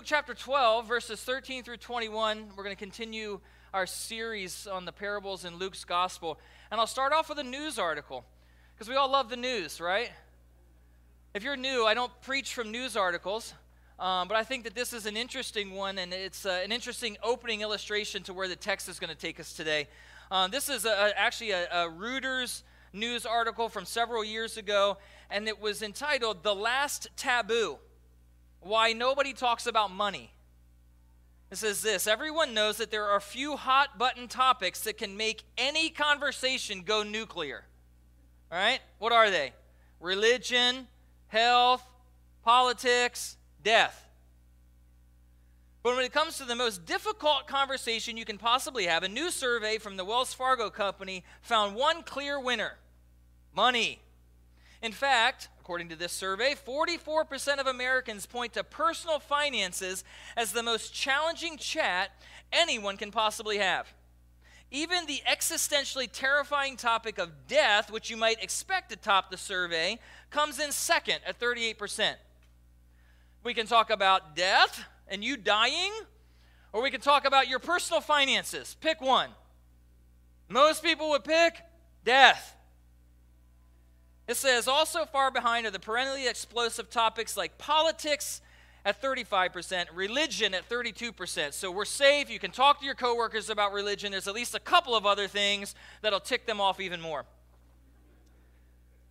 Luke chapter 12, verses 13 through 21, we're going to continue our series on the parables in Luke's gospel. And I'll start off with a news article because we all love the news, right? If you're new, I don't preach from news articles, um, but I think that this is an interesting one and it's uh, an interesting opening illustration to where the text is going to take us today. Um, this is a, actually a, a Reuters news article from several years ago, and it was entitled The Last Taboo Why Nobody Talks About Money. It says this Everyone knows that there are a few hot button topics that can make any conversation go nuclear. All right? What are they? Religion, health, politics, death. But when it comes to the most difficult conversation you can possibly have, a new survey from the Wells Fargo Company found one clear winner money. In fact, according to this survey, 44% of Americans point to personal finances as the most challenging chat anyone can possibly have. Even the existentially terrifying topic of death, which you might expect to top the survey, comes in second at 38%. We can talk about death and you dying, or we can talk about your personal finances. Pick one. Most people would pick death. It says also far behind are the perennially explosive topics like politics at 35%, religion at 32%. So we're safe. You can talk to your coworkers about religion. There's at least a couple of other things that'll tick them off even more.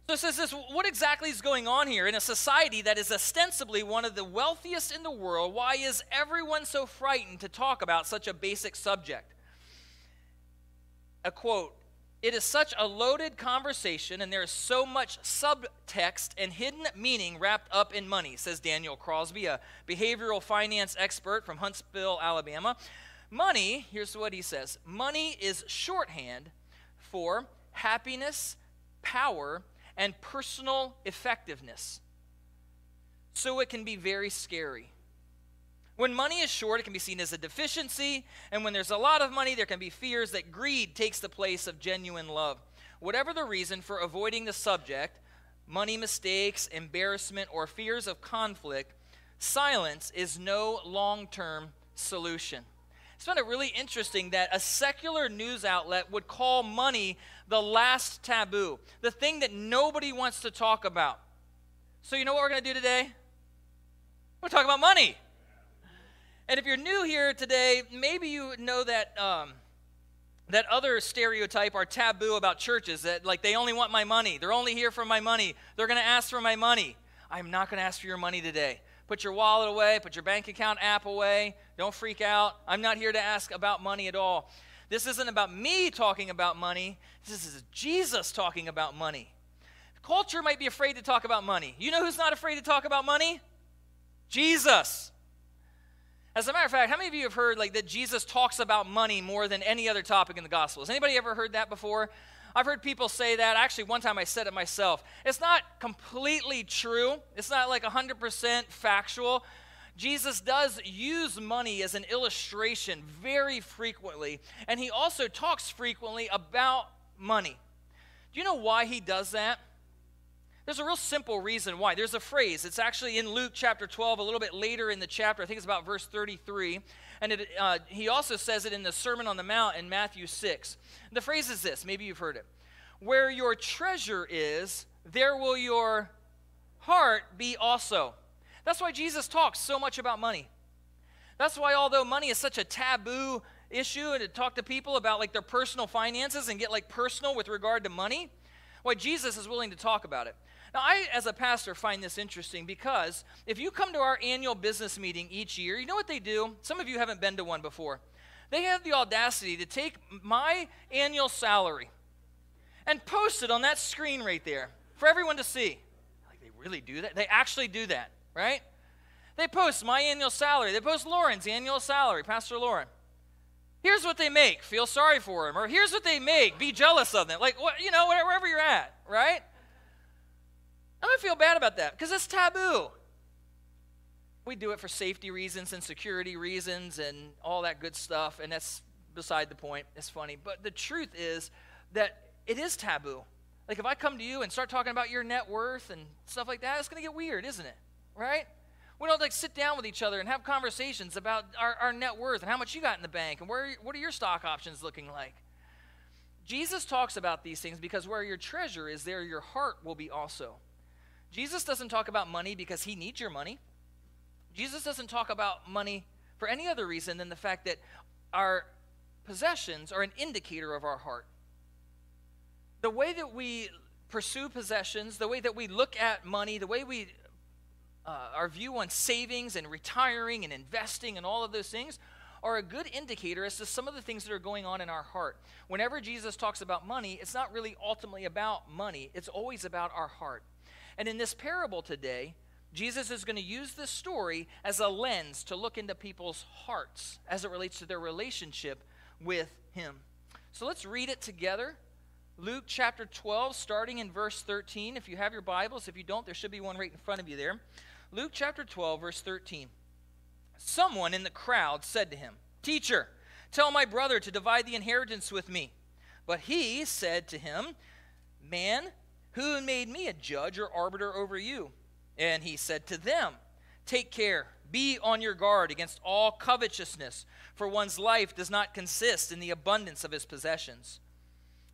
So it says this what exactly is going on here in a society that is ostensibly one of the wealthiest in the world? Why is everyone so frightened to talk about such a basic subject? A quote It is such a loaded conversation, and there is so much subtext and hidden meaning wrapped up in money, says Daniel Crosby, a behavioral finance expert from Huntsville, Alabama. Money, here's what he says money is shorthand for happiness, power, and personal effectiveness. So it can be very scary. When money is short, it can be seen as a deficiency, and when there's a lot of money, there can be fears that greed takes the place of genuine love. Whatever the reason for avoiding the subject, money mistakes, embarrassment, or fears of conflict, silence is no long term solution. It's found it really interesting that a secular news outlet would call money the last taboo, the thing that nobody wants to talk about. So, you know what we're going to do today? We're going to talk about money. And if you're new here today, maybe you know that. Um, that other stereotype or taboo about churches that like they only want my money they're only here for my money they're going to ask for my money i'm not going to ask for your money today Put your wallet away, put your bank account app away. Don't freak out. I'm not here to ask about money at all. This isn't about me talking about money. This is Jesus talking about money. Culture might be afraid to talk about money. You know who's not afraid to talk about money? Jesus. As a matter of fact, how many of you have heard like that Jesus talks about money more than any other topic in the gospel? Has anybody ever heard that before? I've heard people say that. Actually, one time I said it myself. It's not completely true, it's not like 100% factual. Jesus does use money as an illustration very frequently, and he also talks frequently about money. Do you know why he does that? There's a real simple reason why. There's a phrase. It's actually in Luke chapter 12, a little bit later in the chapter. I think it's about verse 33. And it, uh, he also says it in the Sermon on the Mount in Matthew 6. The phrase is this maybe you've heard it Where your treasure is, there will your heart be also. That's why Jesus talks so much about money. That's why, although money is such a taboo issue, and to talk to people about like their personal finances and get like personal with regard to money, why Jesus is willing to talk about it. Now, I, as a pastor, find this interesting because if you come to our annual business meeting each year, you know what they do? Some of you haven't been to one before. They have the audacity to take my annual salary and post it on that screen right there for everyone to see. Like, they really do that? They actually do that, right? They post my annual salary. They post Lauren's annual salary, Pastor Lauren. Here's what they make. Feel sorry for him. Or here's what they make. Be jealous of them. Like, what, you know, wherever you're at, right? I don't feel bad about that because it's taboo. We do it for safety reasons and security reasons and all that good stuff, and that's beside the point. It's funny. But the truth is that it is taboo. Like if I come to you and start talking about your net worth and stuff like that, it's going to get weird, isn't it? Right? We don't like sit down with each other and have conversations about our, our net worth and how much you got in the bank and where what are your stock options looking like. Jesus talks about these things because where your treasure is, there your heart will be also. Jesus doesn't talk about money because he needs your money. Jesus doesn't talk about money for any other reason than the fact that our possessions are an indicator of our heart. The way that we pursue possessions, the way that we look at money, the way we uh, our view on savings and retiring and investing and all of those things are a good indicator as to some of the things that are going on in our heart. Whenever Jesus talks about money, it's not really ultimately about money, it's always about our heart. And in this parable today, Jesus is going to use this story as a lens to look into people's hearts as it relates to their relationship with Him. So let's read it together. Luke chapter 12, starting in verse 13. If you have your Bibles, if you don't, there should be one right in front of you there. Luke chapter 12, verse 13. Someone in the crowd said to him, Teacher, tell my brother to divide the inheritance with me. But he said to him, Man, who made me a judge or arbiter over you? And he said to them, Take care, be on your guard against all covetousness, for one's life does not consist in the abundance of his possessions.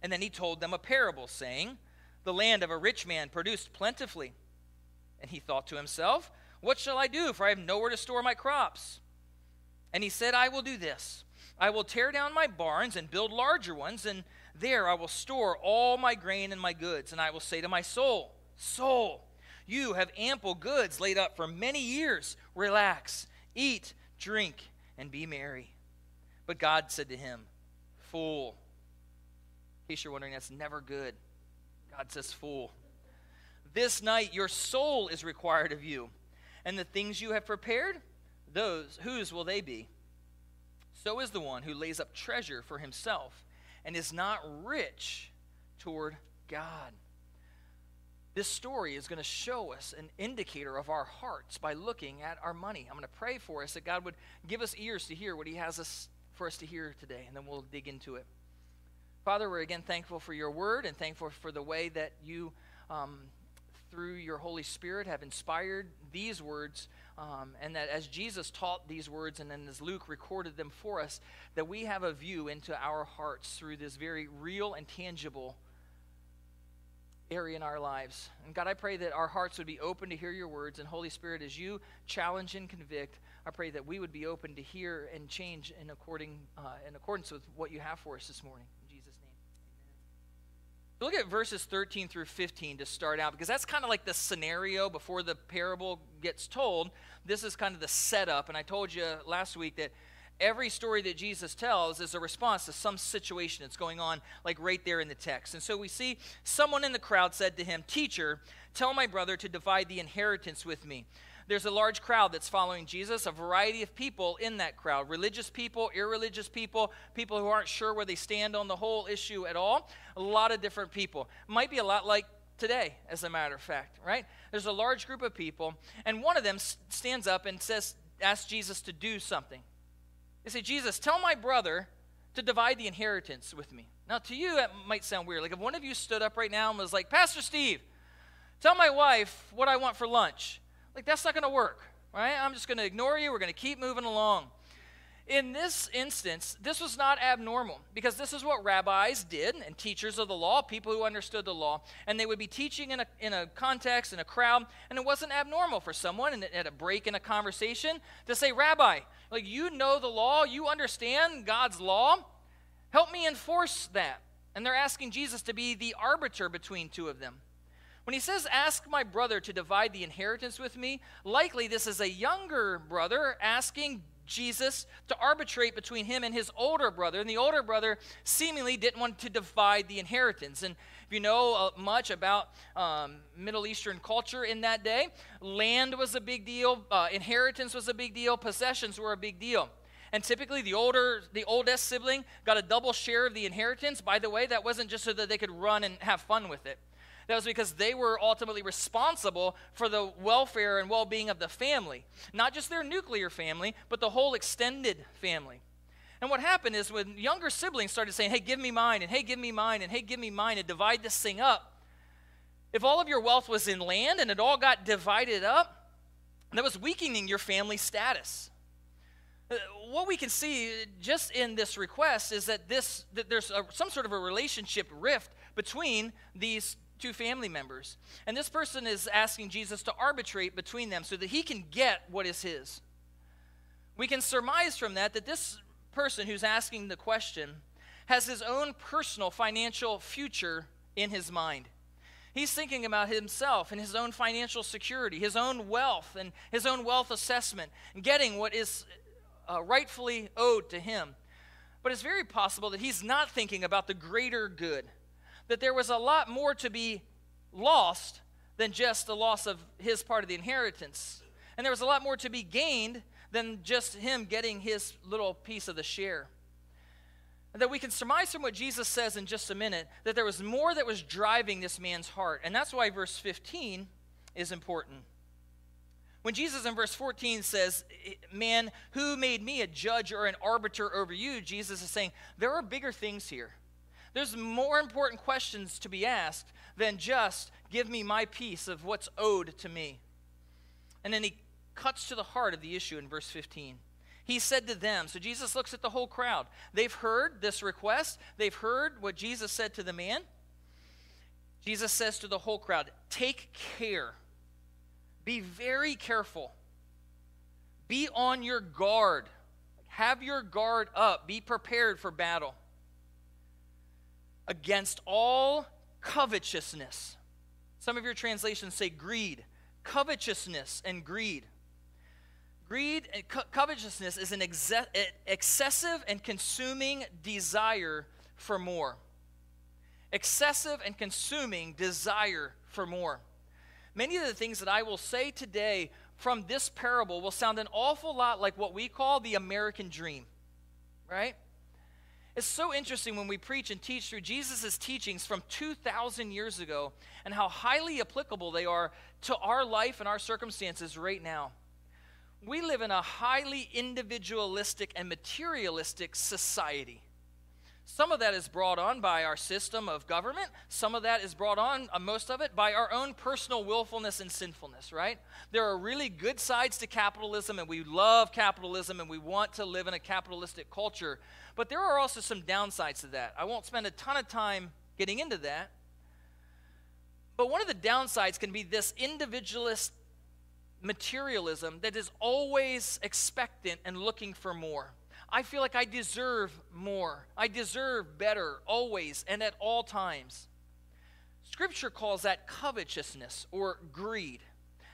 And then he told them a parable, saying, The land of a rich man produced plentifully. And he thought to himself, What shall I do, for I have nowhere to store my crops? And he said, I will do this I will tear down my barns and build larger ones, and there I will store all my grain and my goods. And I will say to my soul, Soul, you have ample goods laid up for many years. Relax, eat, drink, and be merry. But God said to him, Fool. In case you're wondering, that's never good. God says, Fool. This night your soul is required of you, and the things you have prepared, those whose will they be? So is the one who lays up treasure for himself and is not rich toward God. This story is going to show us an indicator of our hearts by looking at our money. I'm going to pray for us that God would give us ears to hear what He has us for us to hear today, and then we'll dig into it. Father, we're again thankful for your word and thankful for the way that you um, through your Holy Spirit, have inspired these words, um, and that as Jesus taught these words, and then as Luke recorded them for us, that we have a view into our hearts through this very real and tangible area in our lives. And God, I pray that our hearts would be open to hear your words, and Holy Spirit, as you challenge and convict, I pray that we would be open to hear and change in according uh, in accordance with what you have for us this morning. Look at verses 13 through 15 to start out, because that's kind of like the scenario before the parable gets told. This is kind of the setup. And I told you last week that every story that Jesus tells is a response to some situation that's going on, like right there in the text. And so we see someone in the crowd said to him, Teacher, tell my brother to divide the inheritance with me. There's a large crowd that's following Jesus, a variety of people in that crowd religious people, irreligious people, people who aren't sure where they stand on the whole issue at all. A lot of different people. Might be a lot like today, as a matter of fact, right? There's a large group of people, and one of them stands up and says, asks Jesus to do something. They say, Jesus, tell my brother to divide the inheritance with me. Now, to you, that might sound weird. Like if one of you stood up right now and was like, Pastor Steve, tell my wife what I want for lunch. Like, that's not going to work, right? I'm just going to ignore you. We're going to keep moving along. In this instance, this was not abnormal because this is what rabbis did and teachers of the law, people who understood the law, and they would be teaching in a, in a context, in a crowd, and it wasn't abnormal for someone and at a break in a conversation to say, Rabbi, like you know the law, you understand God's law, help me enforce that. And they're asking Jesus to be the arbiter between two of them. When he says, Ask my brother to divide the inheritance with me, likely this is a younger brother asking Jesus to arbitrate between him and his older brother. And the older brother seemingly didn't want to divide the inheritance. And if you know uh, much about um, Middle Eastern culture in that day, land was a big deal, uh, inheritance was a big deal, possessions were a big deal. And typically, the older, the oldest sibling got a double share of the inheritance. By the way, that wasn't just so that they could run and have fun with it. That was because they were ultimately responsible for the welfare and well being of the family. Not just their nuclear family, but the whole extended family. And what happened is when younger siblings started saying, hey, give me mine, and hey, give me mine, and hey, give me mine, and divide this thing up, if all of your wealth was in land and it all got divided up, that was weakening your family status. Uh, what we can see just in this request is that this that there's a, some sort of a relationship rift between these two family members. And this person is asking Jesus to arbitrate between them so that he can get what is his. We can surmise from that that this person who's asking the question has his own personal financial future in his mind. He's thinking about himself and his own financial security, his own wealth, and his own wealth assessment, and getting what is uh, rightfully owed to him. But it's very possible that he's not thinking about the greater good, that there was a lot more to be lost than just the loss of his part of the inheritance. And there was a lot more to be gained than just him getting his little piece of the share. And that we can surmise from what Jesus says in just a minute that there was more that was driving this man's heart. And that's why verse 15 is important. When Jesus in verse 14 says, Man, who made me a judge or an arbiter over you? Jesus is saying, There are bigger things here. There's more important questions to be asked than just give me my piece of what's owed to me. And then he cuts to the heart of the issue in verse 15. He said to them, so Jesus looks at the whole crowd. They've heard this request, they've heard what Jesus said to the man. Jesus says to the whole crowd, Take care. Be very careful. Be on your guard. Have your guard up. Be prepared for battle. Against all covetousness. Some of your translations say greed, covetousness, and greed. Greed and co- covetousness is an exe- eh, excessive and consuming desire for more. Excessive and consuming desire for more. Many of the things that I will say today from this parable will sound an awful lot like what we call the American dream, right? It's so interesting when we preach and teach through Jesus' teachings from 2,000 years ago and how highly applicable they are to our life and our circumstances right now we live in a highly individualistic and materialistic society. Some of that is brought on by our system of government. Some of that is brought on, uh, most of it, by our own personal willfulness and sinfulness, right? There are really good sides to capitalism, and we love capitalism, and we want to live in a capitalistic culture. But there are also some downsides to that. I won't spend a ton of time getting into that. But one of the downsides can be this individualist materialism that is always expectant and looking for more. I feel like I deserve more. I deserve better always and at all times. Scripture calls that covetousness or greed.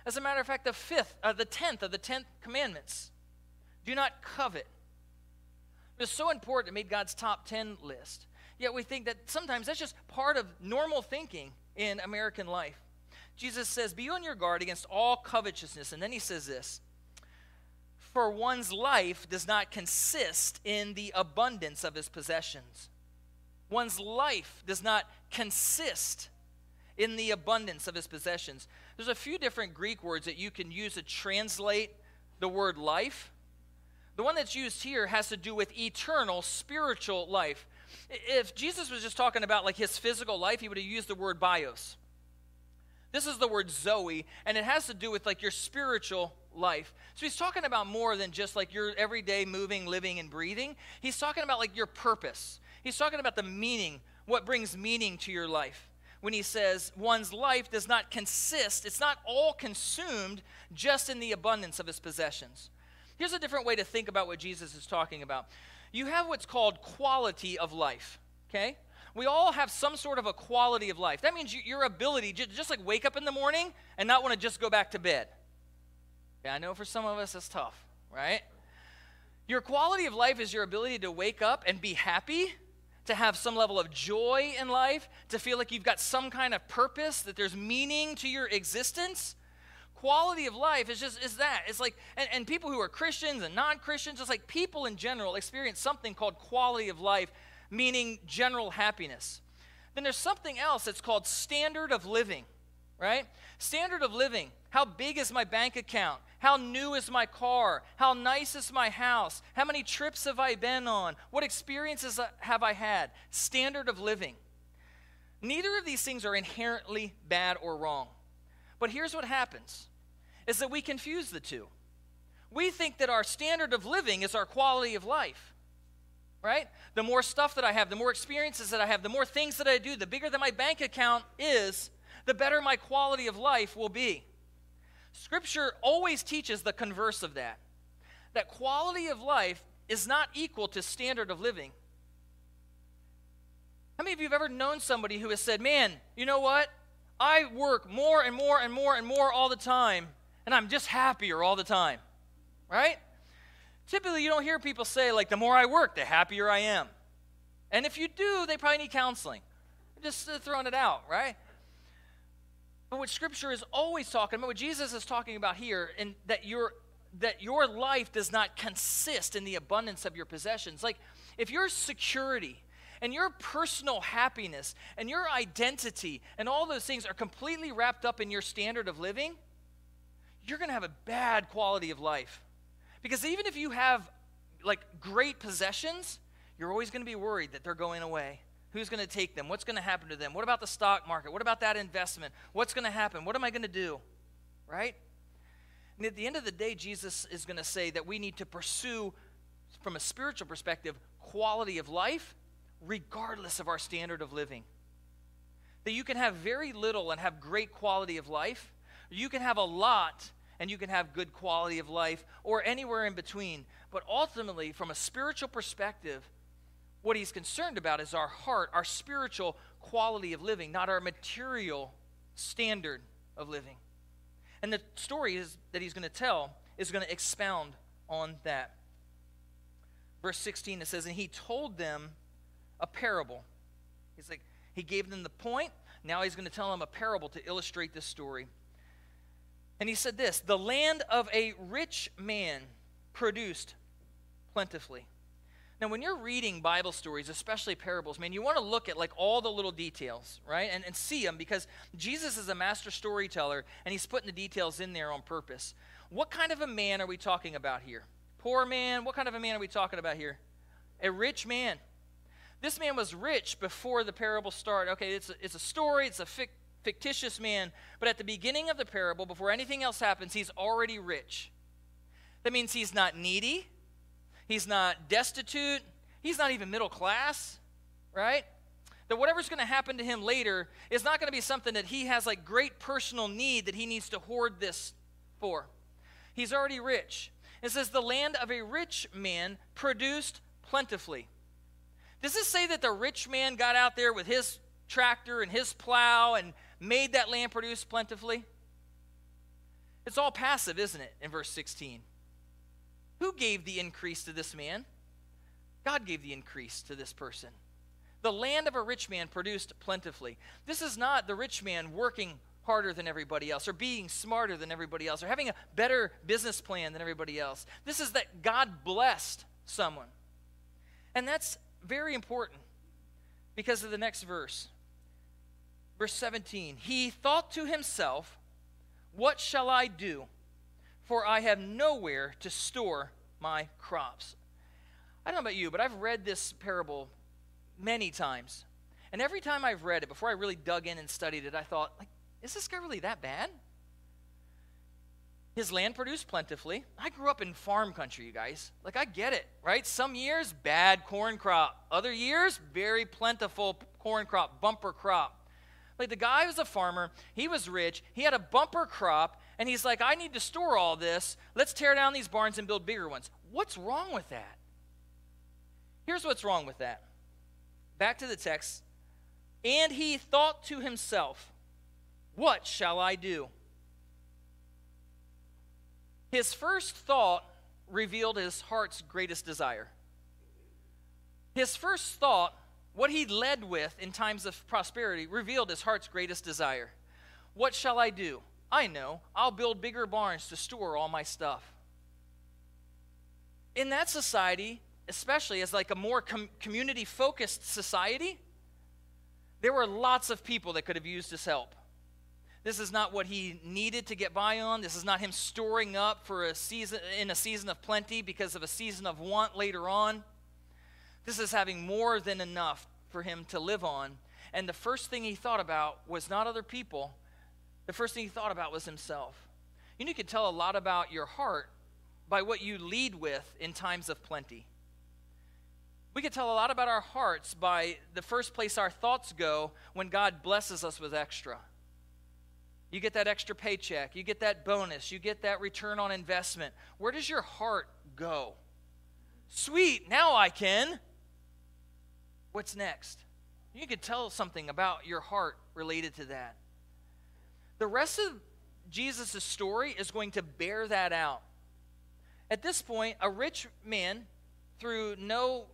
As a matter of fact, the fifth, uh, the tenth of the tenth commandments do not covet. It's so important it made God's top ten list. Yet we think that sometimes that's just part of normal thinking in American life. Jesus says, Be on your guard against all covetousness. And then he says this For one's life does not consist in the abundance of his possessions. One's life does not consist in the abundance of his possessions. There's a few different Greek words that you can use to translate the word life. The one that's used here has to do with eternal spiritual life. If Jesus was just talking about like his physical life, he would have used the word bios. This is the word Zoe, and it has to do with like your spiritual life. So he's talking about more than just like your everyday moving, living, and breathing. He's talking about like your purpose. He's talking about the meaning, what brings meaning to your life. When he says one's life does not consist, it's not all consumed just in the abundance of his possessions. Here's a different way to think about what Jesus is talking about. You have what's called quality of life, okay? we all have some sort of a quality of life. That means your ability just like wake up in the morning and not want to just go back to bed. Yeah, I know for some of us it's tough, right? Your quality of life is your ability to wake up and be happy, to have some level of joy in life, to feel like you've got some kind of purpose, that there's meaning to your existence. Quality of life is just is that. It's like and, and people who are Christians and non-Christians, it's like people in general experience something called quality of life meaning general happiness. Then there's something else that's called standard of living, right? Standard of living. How big is my bank account? How new is my car? How nice is my house? How many trips have I been on? What experiences have I had? Standard of living. Neither of these things are inherently bad or wrong. But here's what happens is that we confuse the two. We think that our standard of living is our quality of life, right? The more stuff that I have, the more experiences that I have, the more things that I do, the bigger that my bank account is, the better my quality of life will be. Scripture always teaches the converse of that that quality of life is not equal to standard of living. How many of you have ever known somebody who has said, Man, you know what? I work more and more and more and more all the time, and I'm just happier all the time, right? Typically, you don't hear people say, like, the more I work, the happier I am. And if you do, they probably need counseling. just uh, throwing it out, right? But what Scripture is always talking about, what Jesus is talking about here, and that your that your life does not consist in the abundance of your possessions. Like if your security and your personal happiness and your identity and all those things are completely wrapped up in your standard of living, you're going to have a bad quality of life. Because even if you have like great possessions, you're always going to be worried that they're going away. Who's going to take them? What's going to happen to them? What about the stock market? What about that investment? What's going to happen? What am I going to do? Right? And at the end of the day, Jesus is going to say that we need to pursue, from a spiritual perspective, quality of life regardless of our standard of living. That you can have very little and have great quality of life, you can have a lot and you can have good quality of life, or anywhere in between. But ultimately, from a spiritual perspective, what he's concerned about is our heart, our spiritual quality of living, not our material standard of living. And the story is, that he's going to tell is going to expound on that. Verse 16, it says, And he told them a parable. He's like, he gave them the point. Now he's going to tell them a parable to illustrate this story. And he said this The land of a rich man produced plentifully. Now, when you're reading Bible stories, especially parables, man, you want to look at like all the little details, right? And, and see them because Jesus is a master storyteller and he's putting the details in there on purpose. What kind of a man are we talking about here? Poor man? What kind of a man are we talking about here? A rich man. This man was rich before the parable started. Okay, it's a, it's a story, it's a fic, fictitious man, but at the beginning of the parable, before anything else happens, he's already rich. That means he's not needy, He's not destitute. He's not even middle class, right? That whatever's going to happen to him later is not going to be something that he has like great personal need that he needs to hoard this for. He's already rich. It says, The land of a rich man produced plentifully. Does this say that the rich man got out there with his tractor and his plow and made that land produce plentifully? It's all passive, isn't it, in verse 16? Who gave the increase to this man? God gave the increase to this person. The land of a rich man produced plentifully. This is not the rich man working harder than everybody else or being smarter than everybody else or having a better business plan than everybody else. This is that God blessed someone. And that's very important because of the next verse. Verse 17 He thought to himself, What shall I do? For I have nowhere to store my crops. I don't know about you, but I've read this parable many times. And every time I've read it, before I really dug in and studied it, I thought, like, is this guy really that bad? His land produced plentifully. I grew up in farm country, you guys. Like, I get it, right? Some years, bad corn crop. Other years, very plentiful corn crop, bumper crop. Like, the guy was a farmer. He was rich. He had a bumper crop and he's like, I need to store all this. Let's tear down these barns and build bigger ones. What's wrong with that? Here's what's wrong with that. Back to the text. And he thought to himself, What shall I do? His first thought revealed his heart's greatest desire. His first thought, what he led with in times of prosperity, revealed his heart's greatest desire. What shall I do? I know, I'll build bigger barns to store all my stuff. In that society, especially as like a more com- community focused society, there were lots of people that could have used his help. This is not what he needed to get by on. This is not him storing up for a season in a season of plenty because of a season of want later on. This is having more than enough for him to live on. And the first thing he thought about was not other people, the first thing he thought about was himself. know, you can tell a lot about your heart by what you lead with in times of plenty. We can tell a lot about our hearts by the first place our thoughts go when God blesses us with extra. You get that extra paycheck, you get that bonus, you get that return on investment. Where does your heart go? Sweet, now I can. What's next? You can tell something about your heart related to that. The rest of Jesus' story is going to bear that out. At this point, a rich man, through no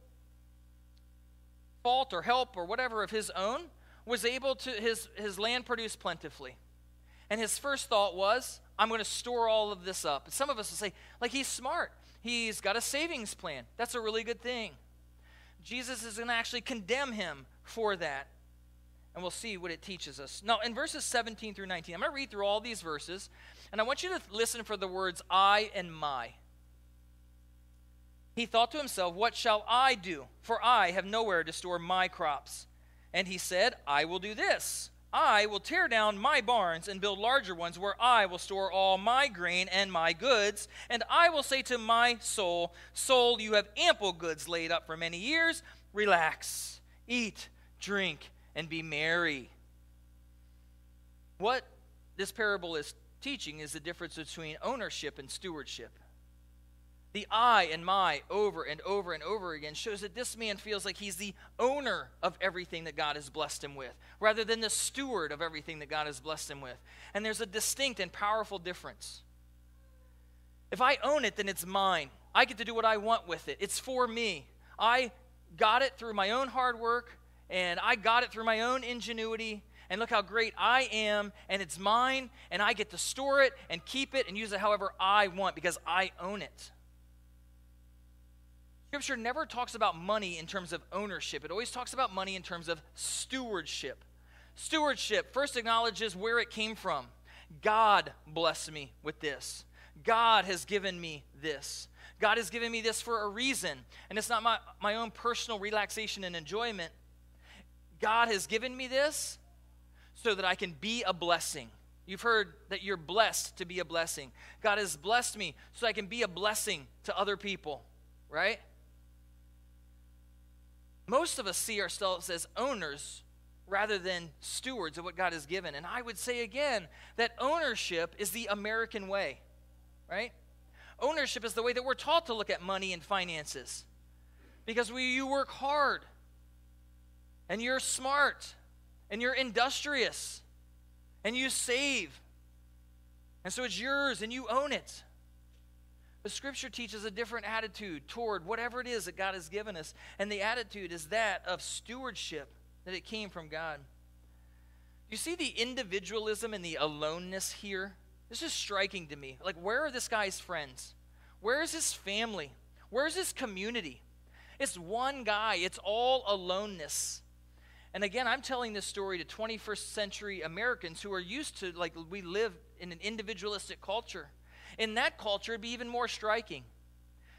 fault or help or whatever of his own, was able to, his, his land produced plentifully. And his first thought was, I'm going to store all of this up. Some of us will say, like, he's smart. He's got a savings plan. That's a really good thing. Jesus is going to actually condemn him for that. And we'll see what it teaches us. Now, in verses 17 through 19, I'm going to read through all these verses, and I want you to listen for the words I and my. He thought to himself, What shall I do? For I have nowhere to store my crops. And he said, I will do this. I will tear down my barns and build larger ones where I will store all my grain and my goods. And I will say to my soul, Soul, you have ample goods laid up for many years. Relax, eat, drink, and be merry. What this parable is teaching is the difference between ownership and stewardship the I and my over and over and over again shows that this man feels like he's the owner of everything that God has blessed him with, rather than the steward of everything that God has blessed him with. And there's a distinct and powerful difference. If I own it, then it's mine. I get to do what I want with it. It's for me. I got it through my own hard work, and I got it through my own ingenuity. And look how great I am, and it's mine, and I get to store it and keep it and use it however I want because I own it. Scripture never talks about money in terms of ownership, it always talks about money in terms of stewardship. Stewardship first acknowledges where it came from. God blessed me with this. God has given me this. God has given me this for a reason. And it's not my, my own personal relaxation and enjoyment. God has given me this so that I can be a blessing. You've heard that you're blessed to be a blessing. God has blessed me so I can be a blessing to other people, right? Most of us see ourselves as owners rather than stewards of what God has given. And I would say again that ownership is the American way, right? Ownership is the way that we're taught to look at money and finances. Because we, you work hard, and you're smart, and you're industrious, and you save. And so it's yours, and you own it. But Scripture teaches a different attitude toward whatever it is that God has given us. And the attitude is that of stewardship, that it came from God. You see the individualism and the aloneness here? This is striking to me. Like, where are this guy's friends? Where is his family? Where's his community? It's one guy, it's all aloneness. And again, I'm telling this story to 21st century Americans who are used to, like, we live in an individualistic culture. In that culture, it'd be even more striking.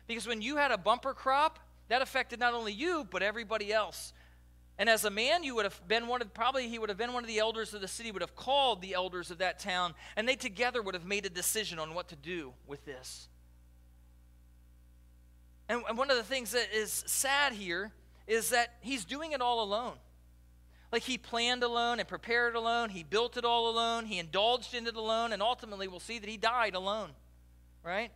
Because when you had a bumper crop, that affected not only you, but everybody else. And as a man, you would have been one of, probably he would have been one of the elders of the city, would have called the elders of that town, and they together would have made a decision on what to do with this. And, one of the things that is sad here is that he's doing it all alone. Like he planned alone and prepared alone, he built it all alone, he indulged in it alone, and ultimately we'll see that he died alone right?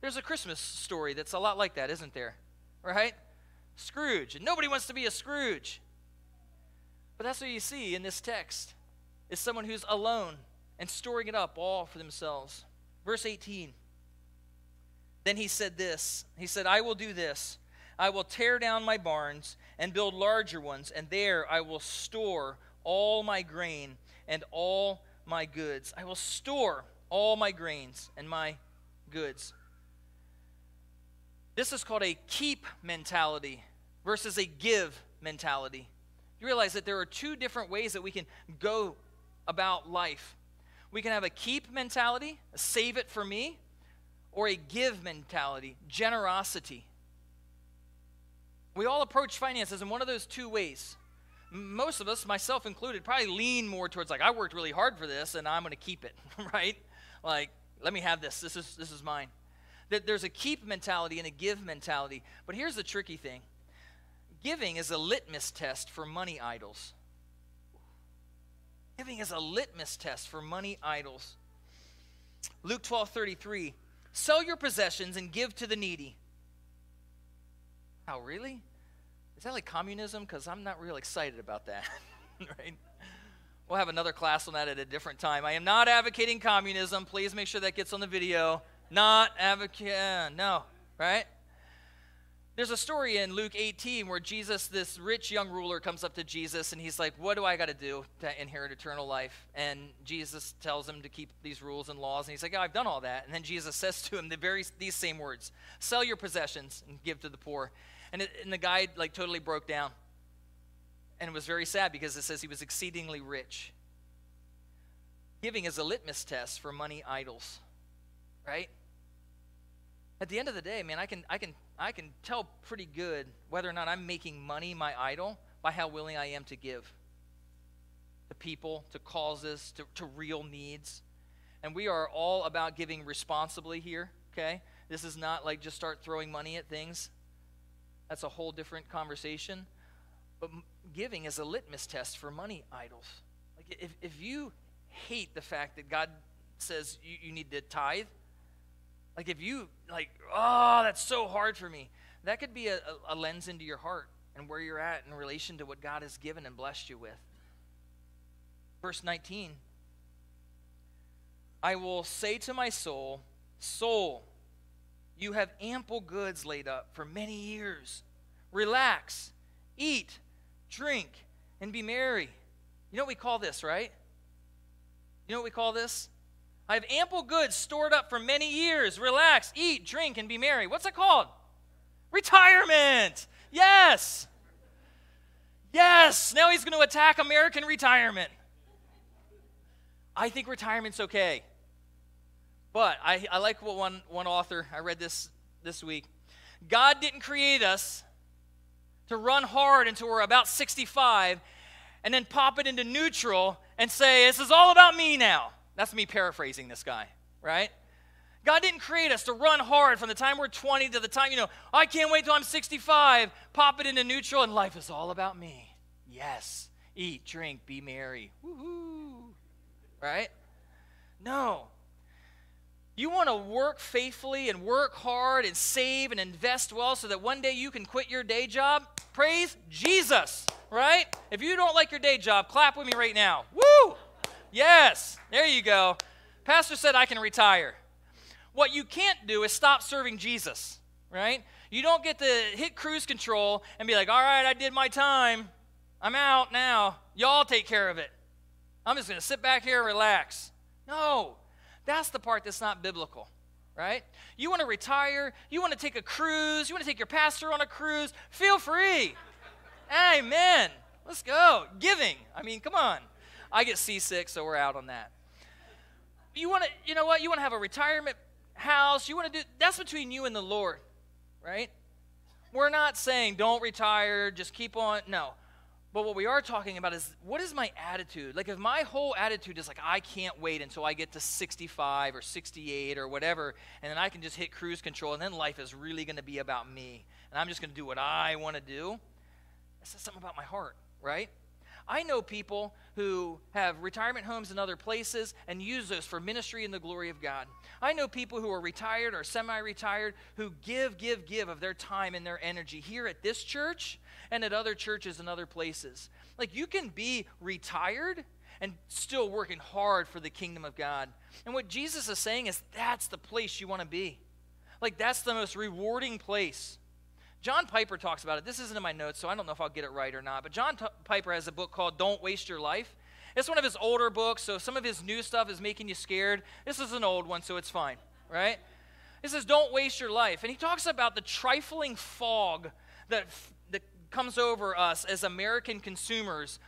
There's a Christmas story that's a lot like that, isn't there? Right? Scrooge. And nobody wants to be a Scrooge. But that's what you see in this text is someone who's alone and storing it up all for themselves. Verse 18. Then he said this. He said, I will do this. I will tear down my barns and build larger ones, and there I will store all my grain and all my goods. I will store all my grains and my goods. This is called a keep mentality versus a give mentality. You realize that there are two different ways that we can go about life. We can have a keep mentality, a save it for me, or a give mentality, generosity. We all approach finances in one of those two ways. Most of us, myself included, probably lean more towards like, I worked really hard for this and I'm going to keep it, right? Like, Let me have this. This is, this is mine. That there's a keep mentality and a give mentality. But here's the tricky thing giving is a litmus test for money idols. Giving is a litmus test for money idols. Luke 12 33. Sell your possessions and give to the needy. Oh, really? Is that like communism? Because I'm not real excited about that. right? We'll have another class on that at a different time. I am not advocating communism. Please make sure that gets on the video. Not advocate. Uh, no, right? There's a story in Luke 18 where Jesus, this rich young ruler, comes up to Jesus and he's like, What do I got to do to inherit eternal life? And Jesus tells him to keep these rules and laws. And he's like, oh, I've done all that. And then Jesus says to him the very, these same words Sell your possessions and give to the poor. And, it, and the guy, like, totally broke down. And it was very sad because it says he was exceedingly rich. Giving is a litmus test for money idols, right? At the end of the day, man, I can, I can I can tell pretty good whether or not I'm making money my idol by how willing I am to give to people, to causes, to, to real needs. And we are all about giving responsibly here, okay? This is not like just start throwing money at things. That's a whole different conversation. But giving is a litmus test for money idols. Like if, if you hate the fact that God says you, you need to tithe, like if you like, oh, that's so hard for me. That could be a, a, lens into your heart and where you're at in relation to what God has given and blessed you with. Verse 19. I will say to my soul, Soul, you have ample goods laid up for many years. Relax, eat, drink, and be merry. You know what we call this, right? You know what we call this? I have ample goods stored up for many years. Relax, eat, drink, and be merry. What's it called? Retirement. Yes. Yes. Now he's going to attack American retirement. I think retirement's okay. But I, I like what one, one author, I read this this week. God didn't create us to run hard until we're about 65 and then pop it into neutral and say, This is all about me now. That's me paraphrasing this guy, right? God didn't create us to run hard from the time we're 20 to the time, you know, I can't wait till I'm 65, pop it into neutral, and life is all about me. Yes. Eat, drink, be merry. Woohoo. Right? No. You want to work faithfully and work hard and save and invest well so that one day you can quit your day job? Praise Jesus, right? If you don't like your day job, clap with me right now. Woo! Yes, there you go. Pastor said I can retire. What you can't do is stop serving Jesus, right? You don't get to hit cruise control and be like, all right, I did my time. I'm out now. Y'all take care of it. I'm just going to sit back here and relax. No, that's the part that's not biblical, right? You want to retire, you want to take a cruise, you want to take your pastor on a cruise, feel free. Amen. Let's go. Giving. I mean, come on. I get seasick, so we're out on that. You want to, you know what? You want to have a retirement house. You want to do that's between you and the Lord, right? We're not saying don't retire, just keep on. No. But what we are talking about is what is my attitude? Like, if my whole attitude is like, I can't wait until I get to 65 or 68 or whatever, and then I can just hit cruise control, and then life is really going to be about me, and I'm just going to do what I want to do, that says something about my heart, right? I know people who have retirement homes in other places and use those for ministry and the glory of God. I know people who are retired or semi retired who give, give, give of their time and their energy here at this church and at other churches and other places. Like you can be retired and still working hard for the kingdom of God. And what Jesus is saying is that's the place you want to be. Like that's the most rewarding place. John Piper talks about it. This isn't in my notes, so I don't know if I'll get it right or not. But John T- Piper has a book called Don't Waste Your Life. It's one of his older books, so some of his new stuff is making you scared. This is an old one, so it's fine, right? He says, Don't waste your life. And he talks about the trifling fog that, that comes over us as American consumers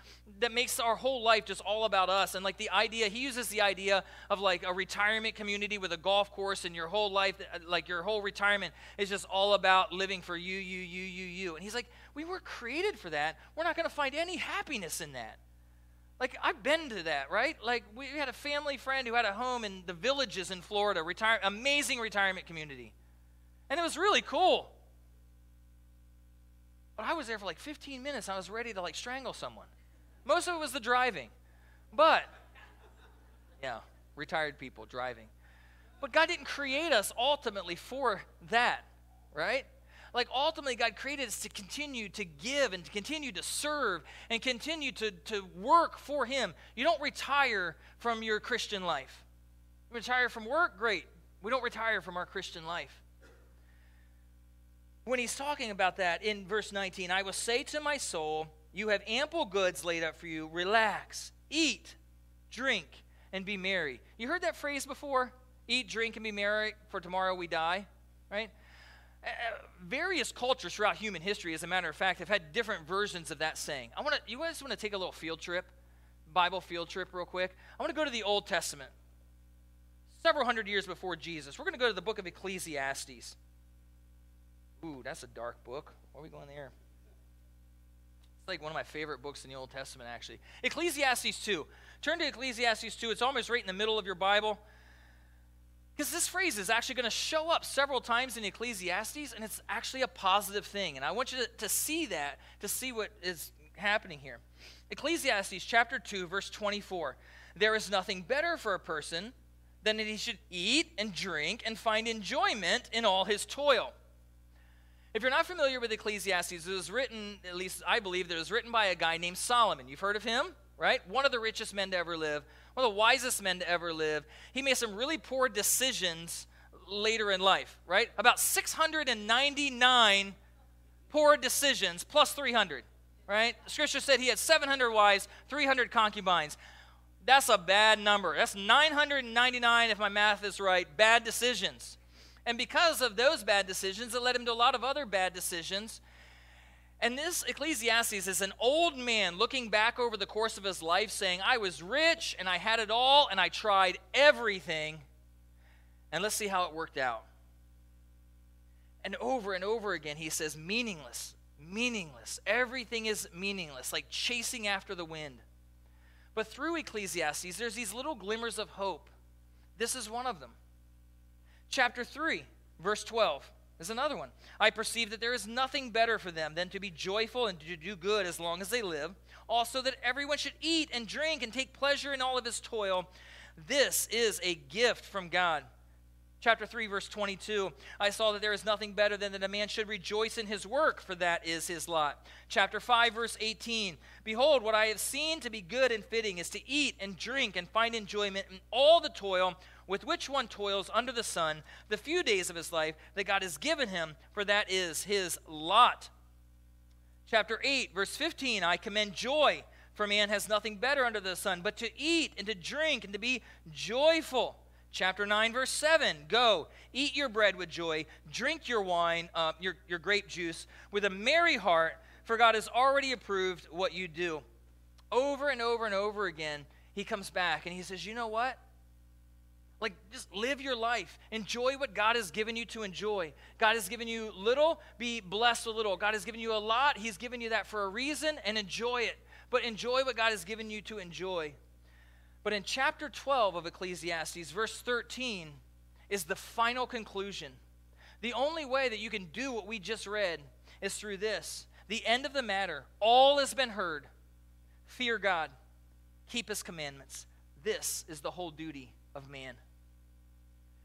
that makes our whole life just all about us. And like the idea, he uses the idea of like a retirement community with a golf course, and your whole life, like your whole retirement, is just all about living for you, you, you, you, you. And he's like, we were created for that. We're not going to find any happiness in that. Like, I've been to that, right? Like, we had a family friend who had a home in the villages in Florida, retire, amazing retirement community. And it was really cool. But I was there for like 15 minutes. I was ready to like strangle someone. Most of it was the driving. But, yeah, retired people driving. But God didn't create us ultimately for that, right? Like ultimately, God created us to continue to give and to continue to serve and continue to, to work for Him. You don't retire from your Christian life. You retire from work, great. We don't retire from our Christian life. When he's talking about that in verse 19, I will say to my soul, You have ample goods laid up for you. Relax, eat, drink, and be merry. You heard that phrase before? Eat, drink, and be merry, for tomorrow we die, right? Uh, various cultures throughout human history, as a matter of fact, have had different versions of that saying. I want to. You guys want to take a little field trip, Bible field trip, real quick. I want to go to the Old Testament, several hundred years before Jesus. We're going to go to the book of Ecclesiastes. Ooh, that's a dark book. Where are we going there? It's like one of my favorite books in the Old Testament, actually. Ecclesiastes 2. Turn to Ecclesiastes 2. It's almost right in the middle of your Bible. Because this phrase is actually going to show up several times in Ecclesiastes, and it's actually a positive thing. And I want you to, to see that, to see what is happening here. Ecclesiastes chapter 2, verse 24. There is nothing better for a person than that he should eat and drink and find enjoyment in all his toil. If you're not familiar with Ecclesiastes, it was written, at least I believe, that it was written by a guy named Solomon. You've heard of him, right? One of the richest men to ever live one of the wisest men to ever live. He made some really poor decisions later in life, right? About 699 poor decisions plus 300, right? Scripture said he had 700 wives, 300 concubines. That's a bad number. That's 999, if my math is right, bad decisions. And because of those bad decisions, it led him to a lot of other bad decisions and this Ecclesiastes is an old man looking back over the course of his life saying, I was rich and I had it all and I tried everything. And let's see how it worked out. And over and over again, he says, meaningless, meaningless. Everything is meaningless, like chasing after the wind. But through Ecclesiastes, there's these little glimmers of hope. This is one of them. Chapter 3, verse 12. There's another one. I perceive that there is nothing better for them than to be joyful and to do good as long as they live. Also, that everyone should eat and drink and take pleasure in all of his toil. This is a gift from God. Chapter 3, verse 22 I saw that there is nothing better than that a man should rejoice in his work, for that is his lot. Chapter 5, verse 18 Behold, what I have seen to be good and fitting is to eat and drink and find enjoyment in all the toil with which one toils under the sun the few days of his life that God has given him, for that is his lot. Chapter 8, verse 15 I commend joy, for man has nothing better under the sun but to eat and to drink and to be joyful. Chapter 9, verse 7 Go, eat your bread with joy, drink your wine, uh, your, your grape juice, with a merry heart, for God has already approved what you do. Over and over and over again, he comes back and he says, You know what? Like, just live your life. Enjoy what God has given you to enjoy. God has given you little, be blessed with little. God has given you a lot, He's given you that for a reason, and enjoy it. But enjoy what God has given you to enjoy. But in chapter 12 of Ecclesiastes, verse 13, is the final conclusion. The only way that you can do what we just read is through this the end of the matter. All has been heard. Fear God, keep His commandments. This is the whole duty of man.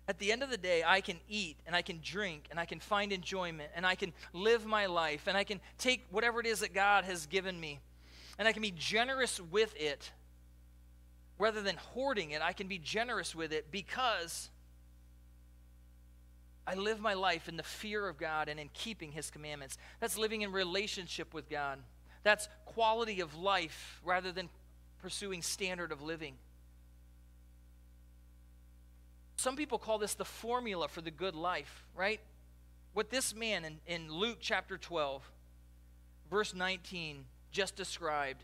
At the end of the day, I can eat and I can drink and I can find enjoyment and I can live my life and I can take whatever it is that God has given me and I can be generous with it. Rather than hoarding it, I can be generous with it because I live my life in the fear of God and in keeping His commandments. That's living in relationship with God. That's quality of life rather than pursuing standard of living. Some people call this the formula for the good life, right? What this man in, in Luke chapter 12, verse 19, just described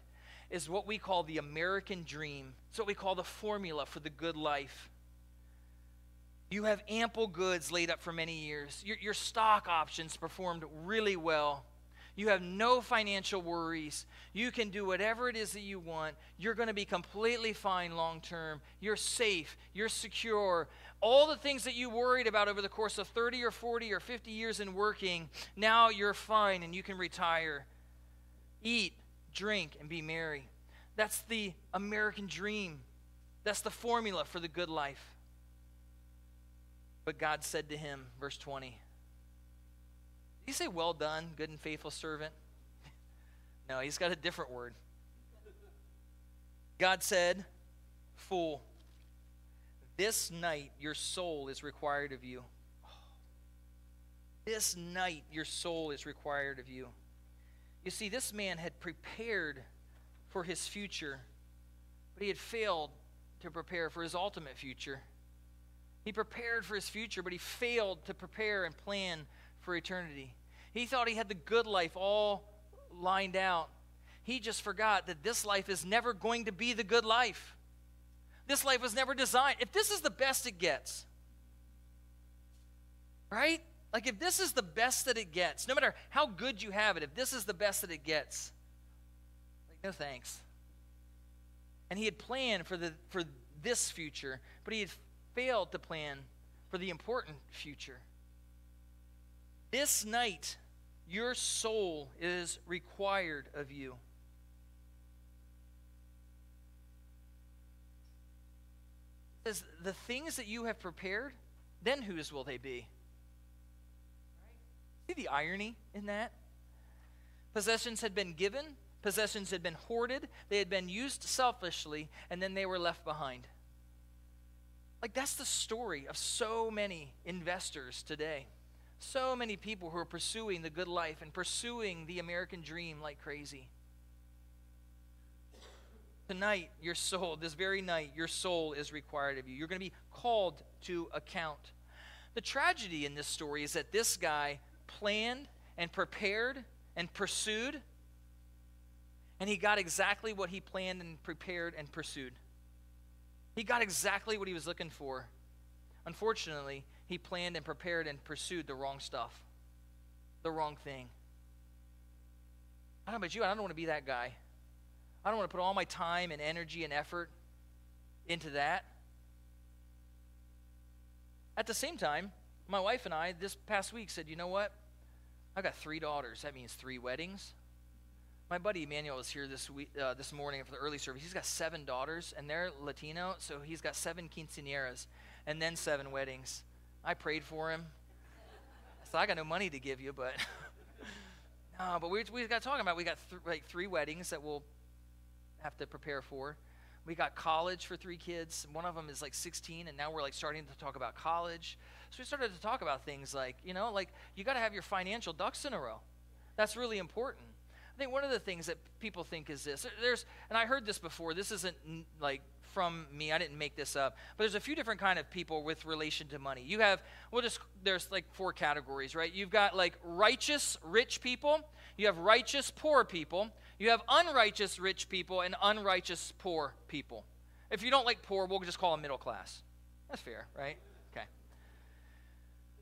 is what we call the American dream. It's what we call the formula for the good life. You have ample goods laid up for many years. Your, your stock options performed really well. You have no financial worries. You can do whatever it is that you want. You're going to be completely fine long term. You're safe. You're secure. All the things that you worried about over the course of 30 or 40 or 50 years in working, now you're fine and you can retire. Eat, drink, and be merry. That's the American dream. That's the formula for the good life. But God said to him, verse 20, he say, Well done, good and faithful servant? no, he's got a different word. God said, Fool, this night your soul is required of you. This night your soul is required of you. You see, this man had prepared for his future, but he had failed to prepare for his ultimate future. He prepared for his future, but he failed to prepare and plan for eternity. He thought he had the good life all lined out. He just forgot that this life is never going to be the good life. This life was never designed. If this is the best it gets, right? Like if this is the best that it gets, no matter how good you have it, if this is the best that it gets, like no thanks. And he had planned for the for this future, but he had failed to plan for the important future. This night, your soul is required of you. Says the things that you have prepared, then whose will they be? See the irony in that? Possessions had been given, possessions had been hoarded, they had been used selfishly, and then they were left behind. Like, that's the story of so many investors today. So many people who are pursuing the good life and pursuing the American dream like crazy. Tonight, your soul, this very night, your soul is required of you. You're going to be called to account. The tragedy in this story is that this guy planned and prepared and pursued, and he got exactly what he planned and prepared and pursued. He got exactly what he was looking for. Unfortunately, he planned and prepared and pursued the wrong stuff, the wrong thing. I don't know about you, I don't want to be that guy. I don't want to put all my time and energy and effort into that. At the same time, my wife and I this past week said, you know what? I've got three daughters. That means three weddings. My buddy Emmanuel is here this week, uh, this morning for the early service. He's got seven daughters, and they're Latino, so he's got seven quinceañeras and then seven weddings. I prayed for him. So I got no money to give you, but no. But we we got talking about we got th- like three weddings that we'll have to prepare for. We got college for three kids. One of them is like 16, and now we're like starting to talk about college. So we started to talk about things like you know like you got to have your financial ducks in a row. That's really important. I think one of the things that people think is this. There's, and I heard this before. This isn't like from me. I didn't make this up. But there's a few different kind of people with relation to money. You have, well, just there's like four categories, right? You've got like righteous rich people. You have righteous poor people. You have unrighteous rich people and unrighteous poor people. If you don't like poor, we'll just call them middle class. That's fair, right?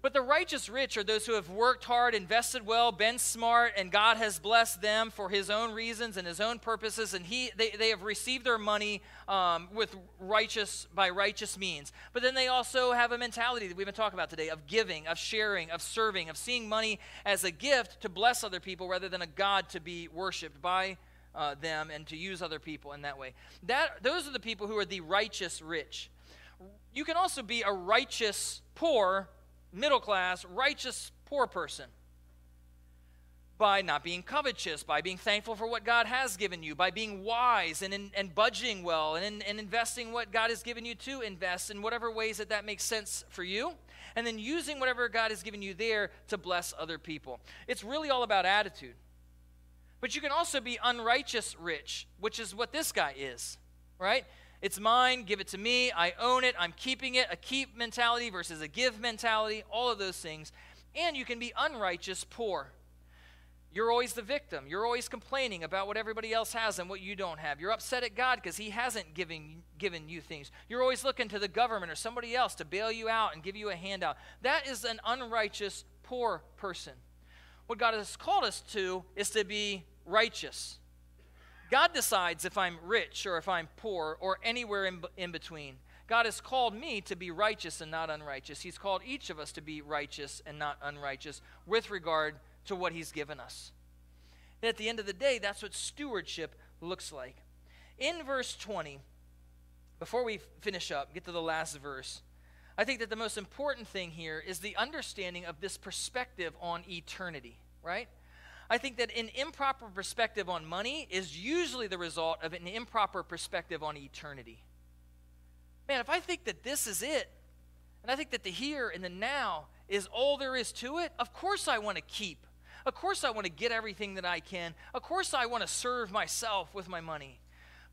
But the righteous rich are those who have worked hard, invested well, been smart, and God has blessed them for His own reasons and His own purposes, and he, they, they have received their money um, with righteous by righteous means. But then they also have a mentality that we've been talking about today of giving, of sharing, of serving, of seeing money as a gift to bless other people rather than a God to be worshipped by uh, them and to use other people in that way. That those are the people who are the righteous rich. You can also be a righteous poor middle class, righteous poor person by not being covetous, by being thankful for what God has given you, by being wise and, in, and budgeting well and, and investing what God has given you to invest in whatever ways that that makes sense for you, and then using whatever God has given you there to bless other people. It's really all about attitude. But you can also be unrighteous rich, which is what this guy is, right? It's mine, give it to me, I own it, I'm keeping it, a keep mentality versus a give mentality, all of those things. And you can be unrighteous poor. You're always the victim. You're always complaining about what everybody else has and what you don't have. You're upset at God because He hasn't given, given you things. You're always looking to the government or somebody else to bail you out and give you a handout. That is an unrighteous poor person. what God has called us to is to be righteous. God decides if I'm rich or if I'm poor or anywhere in, in between. God has called me to be righteous and not unrighteous. He's called each of us to be righteous and not unrighteous with regard to what He's given us. And at the end of the day, that's what stewardship looks like. In verse 20, before we finish up, get to the last verse, I think that the most important thing here is the understanding of this perspective on eternity, right? I think that an improper perspective on money is usually the result of an improper perspective on eternity. Man, if I think that this is it, and I think that the here and the now is all there is to it, of course I want to keep. Of course I want to get everything that I can. Of course I want to serve myself with my money.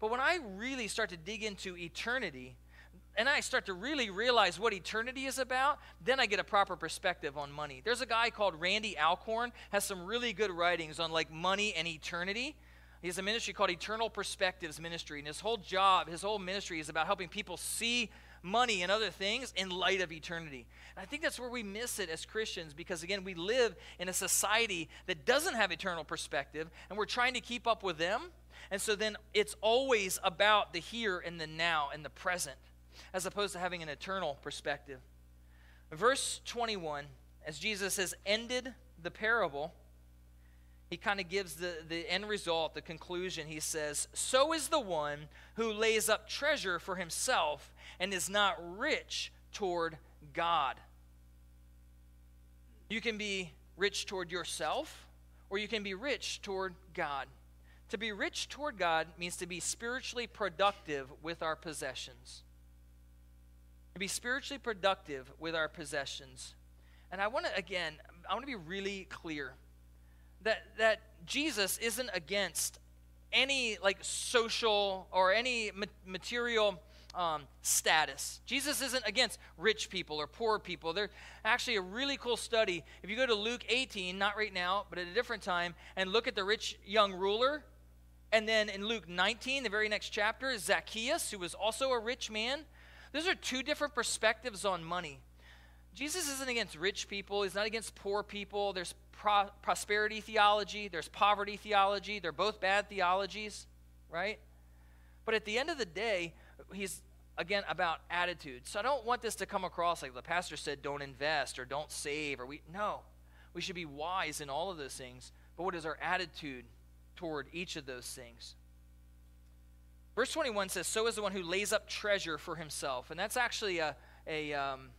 But when I really start to dig into eternity, and I start to really realize what eternity is about, then I get a proper perspective on money. There's a guy called Randy Alcorn, has some really good writings on like money and eternity. He has a ministry called Eternal Perspectives Ministry, and his whole job, his whole ministry is about helping people see money and other things in light of eternity. And I think that's where we miss it as Christians because, again, we live in a society that doesn't have eternal perspective, and we're trying to keep up with them. And so then it's always about the here and the now and the present as opposed to having an eternal perspective. Verse 21, as Jesus has ended the parable, he kind of gives the, the end result, the conclusion. He says, So is the one who lays up treasure for himself and is not rich toward God. You can be rich toward yourself, or you can be rich toward God. To be rich toward God means to be spiritually productive with our possessions to be spiritually productive with our possessions. And I want to, again, I want to be really clear that, that Jesus isn't against any like social or any material um, status. Jesus isn't against rich people or poor people. There's actually a really cool study. If you go to Luke 18, not right now, but at a different time, and look at the rich young ruler, and then in Luke 19, the very next chapter, Zacchaeus, who was also a rich man, those are two different perspectives on money. Jesus isn't against rich people, he's not against poor people. There's pro- prosperity theology, there's poverty theology. They're both bad theologies, right? But at the end of the day, he's again about attitude. So I don't want this to come across like the pastor said don't invest or don't save or we no. We should be wise in all of those things. But what is our attitude toward each of those things? Verse 21 says, So is the one who lays up treasure for himself. And that's actually a, a um,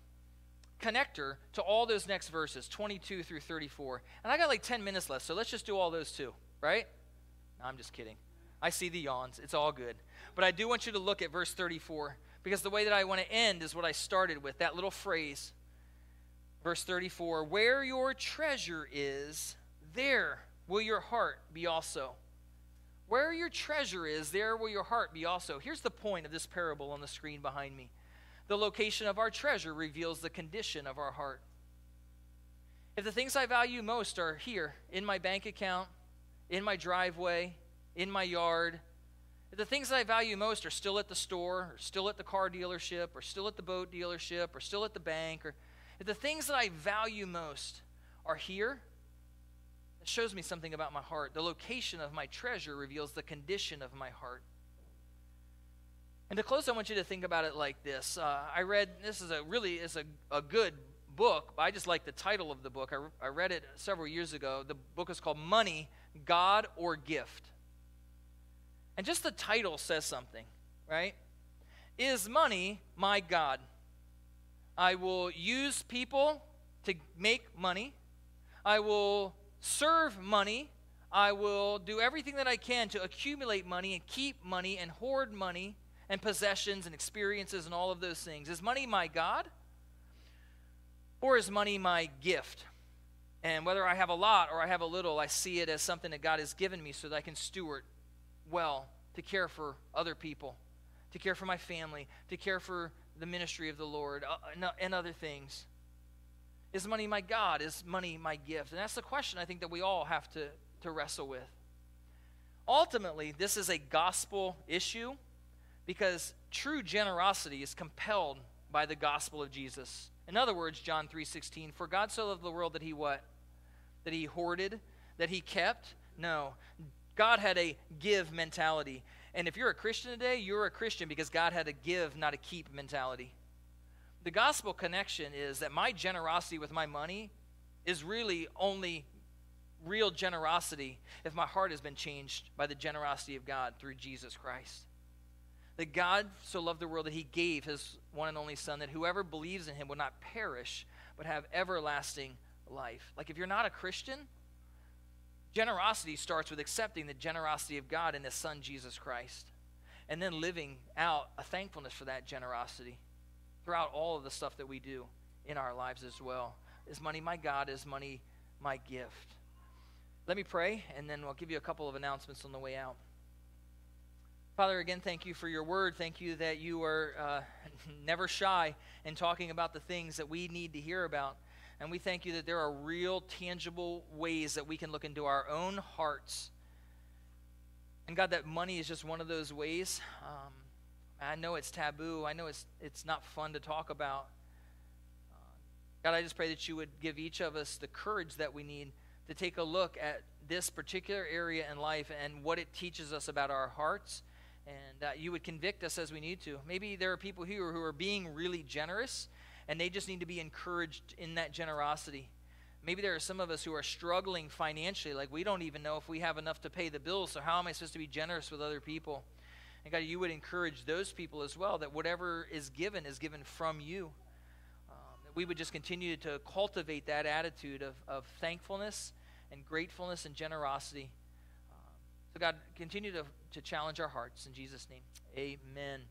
connector to all those next verses, 22 through 34. And I got like 10 minutes left, so let's just do all those too, right? No, I'm just kidding. I see the yawns. It's all good. But I do want you to look at verse 34 because the way that I want to end is what I started with that little phrase. Verse 34 Where your treasure is, there will your heart be also. Where your treasure is, there will your heart be also. Here's the point of this parable on the screen behind me the location of our treasure reveals the condition of our heart. If the things I value most are here, in my bank account, in my driveway, in my yard, if the things that I value most are still at the store, or still at the car dealership, or still at the boat dealership, or still at the bank, or if the things that I value most are here, it shows me something about my heart. The location of my treasure reveals the condition of my heart. And to close, I want you to think about it like this. Uh, I read this is a really is a, a good book. I just like the title of the book. I, I read it several years ago. The book is called Money, God or Gift. And just the title says something, right? Is money my God? I will use people to make money. I will serve money. I will do everything that I can to accumulate money and keep money and hoard money and possessions and experiences and all of those things. Is money my God? Or is money my gift? And whether I have a lot or I have a little, I see it as something that God has given me so that I can steward well to care for other people, to care for my family, to care for the ministry of the Lord, uh, and other things. Is money my God? Is money my gift? And that's the question I think that we all have to, to wrestle with. Ultimately, this is a gospel issue because true generosity is compelled by the gospel of Jesus. In other words, John 3:16, for God so loved the world that he what? that he hoarded, that he kept. No. God had a give mentality. And if you're a Christian today, you're a Christian because God had a give, not a keep mentality. The gospel connection is that my generosity with my money is really only real generosity if my heart has been changed by the generosity of God through Jesus Christ. That God so loved the world that he gave his one and only Son, that whoever believes in him would not perish, but have everlasting life. Like if you're not a Christian, generosity starts with accepting the generosity of God and his Son, Jesus Christ, and then living out a thankfulness for that generosity throughout all of the stuff that we do in our lives as well. Is money my God? Is money my gift? Let me pray, and then we'll give you a couple of announcements on the way out. Father, again, thank you for your word. Thank you that you are uh, never shy in talking about the things that we need to hear about. And we thank you that there are real, tangible ways that we can look into our own hearts. And God, that money is just one of those ways. Um, I know it's taboo. I know it's, it's not fun to talk about. Uh, God, I just pray that you would give each of us the courage that we need to take a look at this particular area in life and what it teaches us about our hearts. And uh, you would convict us as we need to. Maybe there are people here who are being really generous and they just need to be encouraged in that generosity. Maybe there are some of us who are struggling financially, like we don't even know if we have enough to pay the bills, so how am I supposed to be generous with other people? And God, you would encourage those people as well that whatever is given is given from you. Um, that we would just continue to cultivate that attitude of, of thankfulness and gratefulness and generosity. Um, so, God, continue to, to challenge our hearts. In Jesus' name, amen.